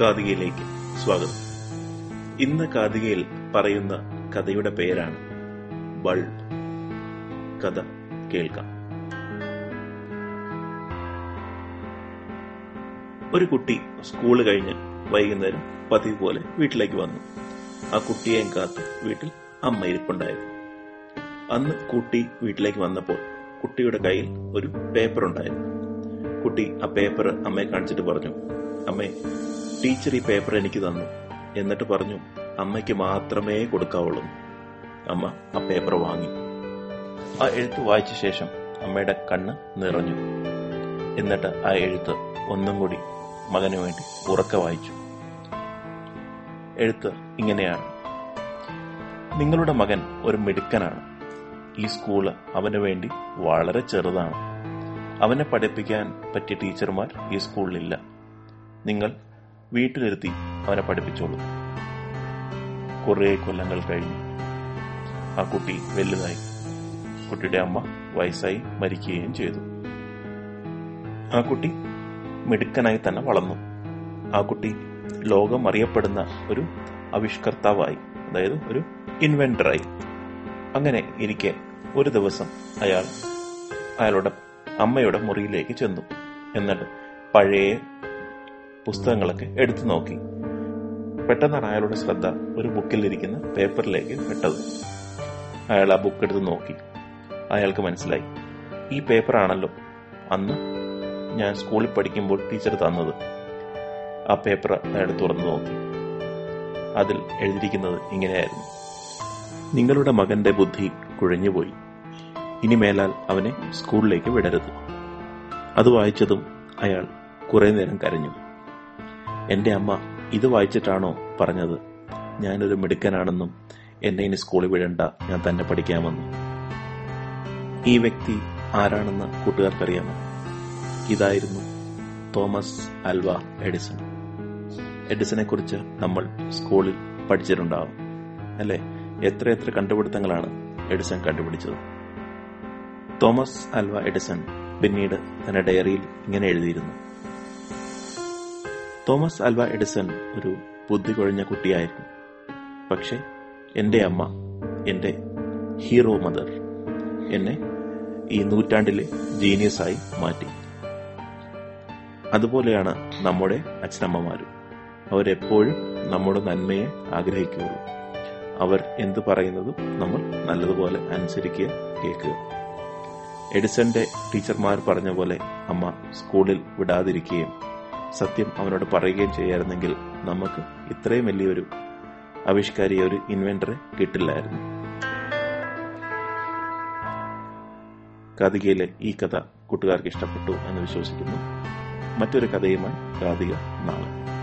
കാതികയിലേക്ക് സ്വാഗതം. ഇന്ന് കാതികയിൽ പറയുന്ന കഥയുടെ പേരാണ് ബൾബ് കഥ കേൾക്കാം. ഒരു കുട്ടി സ്കൂൾ കഴിഞ്ഞ് വൈകുന്നേരം പതിവ് പോലെ വീട്ടിലേക്ക് വന്നു. ആ കുട്ടിയെയും കാത്ത് വീട്ടിൽ അമ്മ ഇരിപ്പുണ്ടായിരുന്നു. അന്ന് കുട്ടി വീട്ടിലേക്ക് വന്നപ്പോൾ കുട്ടിയുടെ കയ്യിൽ ഒരു പേപ്പർ ഉണ്ടായിരുന്നു കുട്ടി ആ പേപ്പർ അമ്മയെ കാണിച്ചിട്ട് പറഞ്ഞു അമ്മേ ടീച്ചർ ഈ പേപ്പർ എനിക്ക് തന്നു. എന്നിട്ട് പറഞ്ഞു അമ്മയ്ക്ക് മാത്രമേ കൊടുക്കാവുള്ളൂ. അമ്മ ആ പേപ്പർ വാങ്ങി. ആ എഴുത്ത് വായിച്ച ശേഷം അമ്മയുടെ കണ്ണ് നിറഞ്ഞു. എന്നിട്ട് ആ എഴുത്ത് ഒന്നും കൂടി മകന് വേണ്ടി ഉറക്കെ വായിച്ചു. എഴുത്ത് ഇങ്ങനെയാണ്. നിങ്ങളുടെ മകൻ ഒരു മിടുക്കനാണ്. ഈ സ്കൂൾ അവന് വേണ്ടി വളരെ ചെറുതാണ്. അവനെ പഠിപ്പിക്കാൻ പറ്റിയ ടീച്ചർമാർ ഈ സ്കൂളിലില്ല നിങ്ങൾ വീട്ടിലിരുത്തി അവനെ പഠിപ്പിച്ചോളൂ. കുറേ കൊല്ലങ്ങൾ കഴിഞ്ഞു ആ കുട്ടി വലുതായി. കുട്ടിയുടെ അമ്മ വയസ്സായി മരിക്കുകയും ചെയ്തു. ആ കുട്ടി മിടുക്കനായി തന്നെ വളർന്നു. ആ കുട്ടി ലോകം അറിയപ്പെടുന്ന ഒരു ആവിഷ്കർത്താവായി അതായത് ഒരു ഇൻവെന്ററായി അങ്ങനെ ഇരിക്കെ ഒരു ദിവസം അയാൾ അയാളുടെ അമ്മയുടെ മുറിയിലേക്ക് ചെന്നു. എന്നിട്ട് പഴയ പുസ്തകങ്ങളൊക്കെ എടുത്തു നോക്കി. പെട്ടെന്നാണ് അയാളുടെ ശ്രദ്ധ ഒരു ബുക്കിലിരിക്കുന്ന പേപ്പറിലേക്ക് പെട്ടത്. അയാൾ ആ ബുക്ക് എടുത്ത് നോക്കി. അയാൾക്ക് മനസ്സിലായി. ഈ പേപ്പറാണല്ലോ അന്ന് ഞാൻ സ്കൂളിൽ പഠിക്കുമ്പോൾ ടീച്ചർ തന്നത്. ആ പേപ്പർ അയാൾ തുറന്നു നോക്കി. അതിൽ എഴുതിയിരിക്കുന്നത് ഇങ്ങനെയായിരുന്നു. നിങ്ങളുടെ മകന്റെ ബുദ്ധി കുഴഞ്ഞുപോയി. ഇനി മേലാൽ അവനെ സ്കൂളിലേക്ക് വിടരുത്. അത് വായിച്ചതും അയാൾ കുറേ നേരം കരഞ്ഞു. എന്റെ അമ്മ ഇത് വായിച്ചിട്ടാണോ പറഞ്ഞത്? ഞാനൊരു മിടുക്കനാണെന്നും എന്നെ ഇനി സ്കൂളിൽ വിടണ്ട ഞാൻ തന്നെ പഠിക്കാമെന്നും. ഈ വ്യക്തി ആരാണെന്ന് കൂട്ടുകാർക്കറിയാമോ? ഇതായിരുന്നു തോമസ് അൽവ എഡിസൺ. എഡിസനെ കുറിച്ച് നമ്മൾ സ്കൂളിൽ പഠിച്ചിട്ടുണ്ടാവും. അല്ലെ? എത്ര എത്ര കണ്ടുപിടുത്തങ്ങളാണ് എഡിസൺ കണ്ടുപിടിച്ചത്? തോമസ് അൽവ എഡിസൺ പിന്നീട് തന്റെ ഡയറിയിൽ ഇങ്ങനെ എഴുതിയിരുന്നു. തോമസ് അൽവ എഡിസൺ ഒരു ബുദ്ധി കുഴഞ്ഞ കുട്ടിയായിരുന്നു. പക്ഷെ എന്റെ അമ്മ എന്റെ ഹീറോ മദർ എന്നെ ഈ നൂറ്റാണ്ടിലെ ജീനിയസായി മാറ്റി. അതുപോലെയാണ് നമ്മുടെ അച്ഛനമ്മമാരും. അവരെപ്പോഴും നമ്മുടെ നന്മയെ ആഗ്രഹിക്കുള്ളൂ. അവർ എന്ത് പറയുന്നതും നമ്മൾ നല്ലതുപോലെ അനുസരിക്കുക കേൾക്കുക. എഡിസന്റെ ടീച്ചർമാർ പറഞ്ഞ പോലെ അമ്മ സ്കൂളിൽ വിടാതിരിക്കുകയും സത്യം അവനോട് പറയുകയും ചെയ്യായിരുന്നെങ്കിൽ നമുക്ക് ഇത്രയും വലിയൊരു ആവിഷ്കാരിയെ ഒരു ഇൻവെന്ററെ കിട്ടില്ലായിരുന്നു. കാതികയിലെ ഈ കഥ കൂട്ടുകാർക്ക് ഇഷ്ടപ്പെട്ടു എന്ന് വിശ്വസിക്കുന്നു. മറ്റൊരു കഥയുമായി കാതിക നാളെ.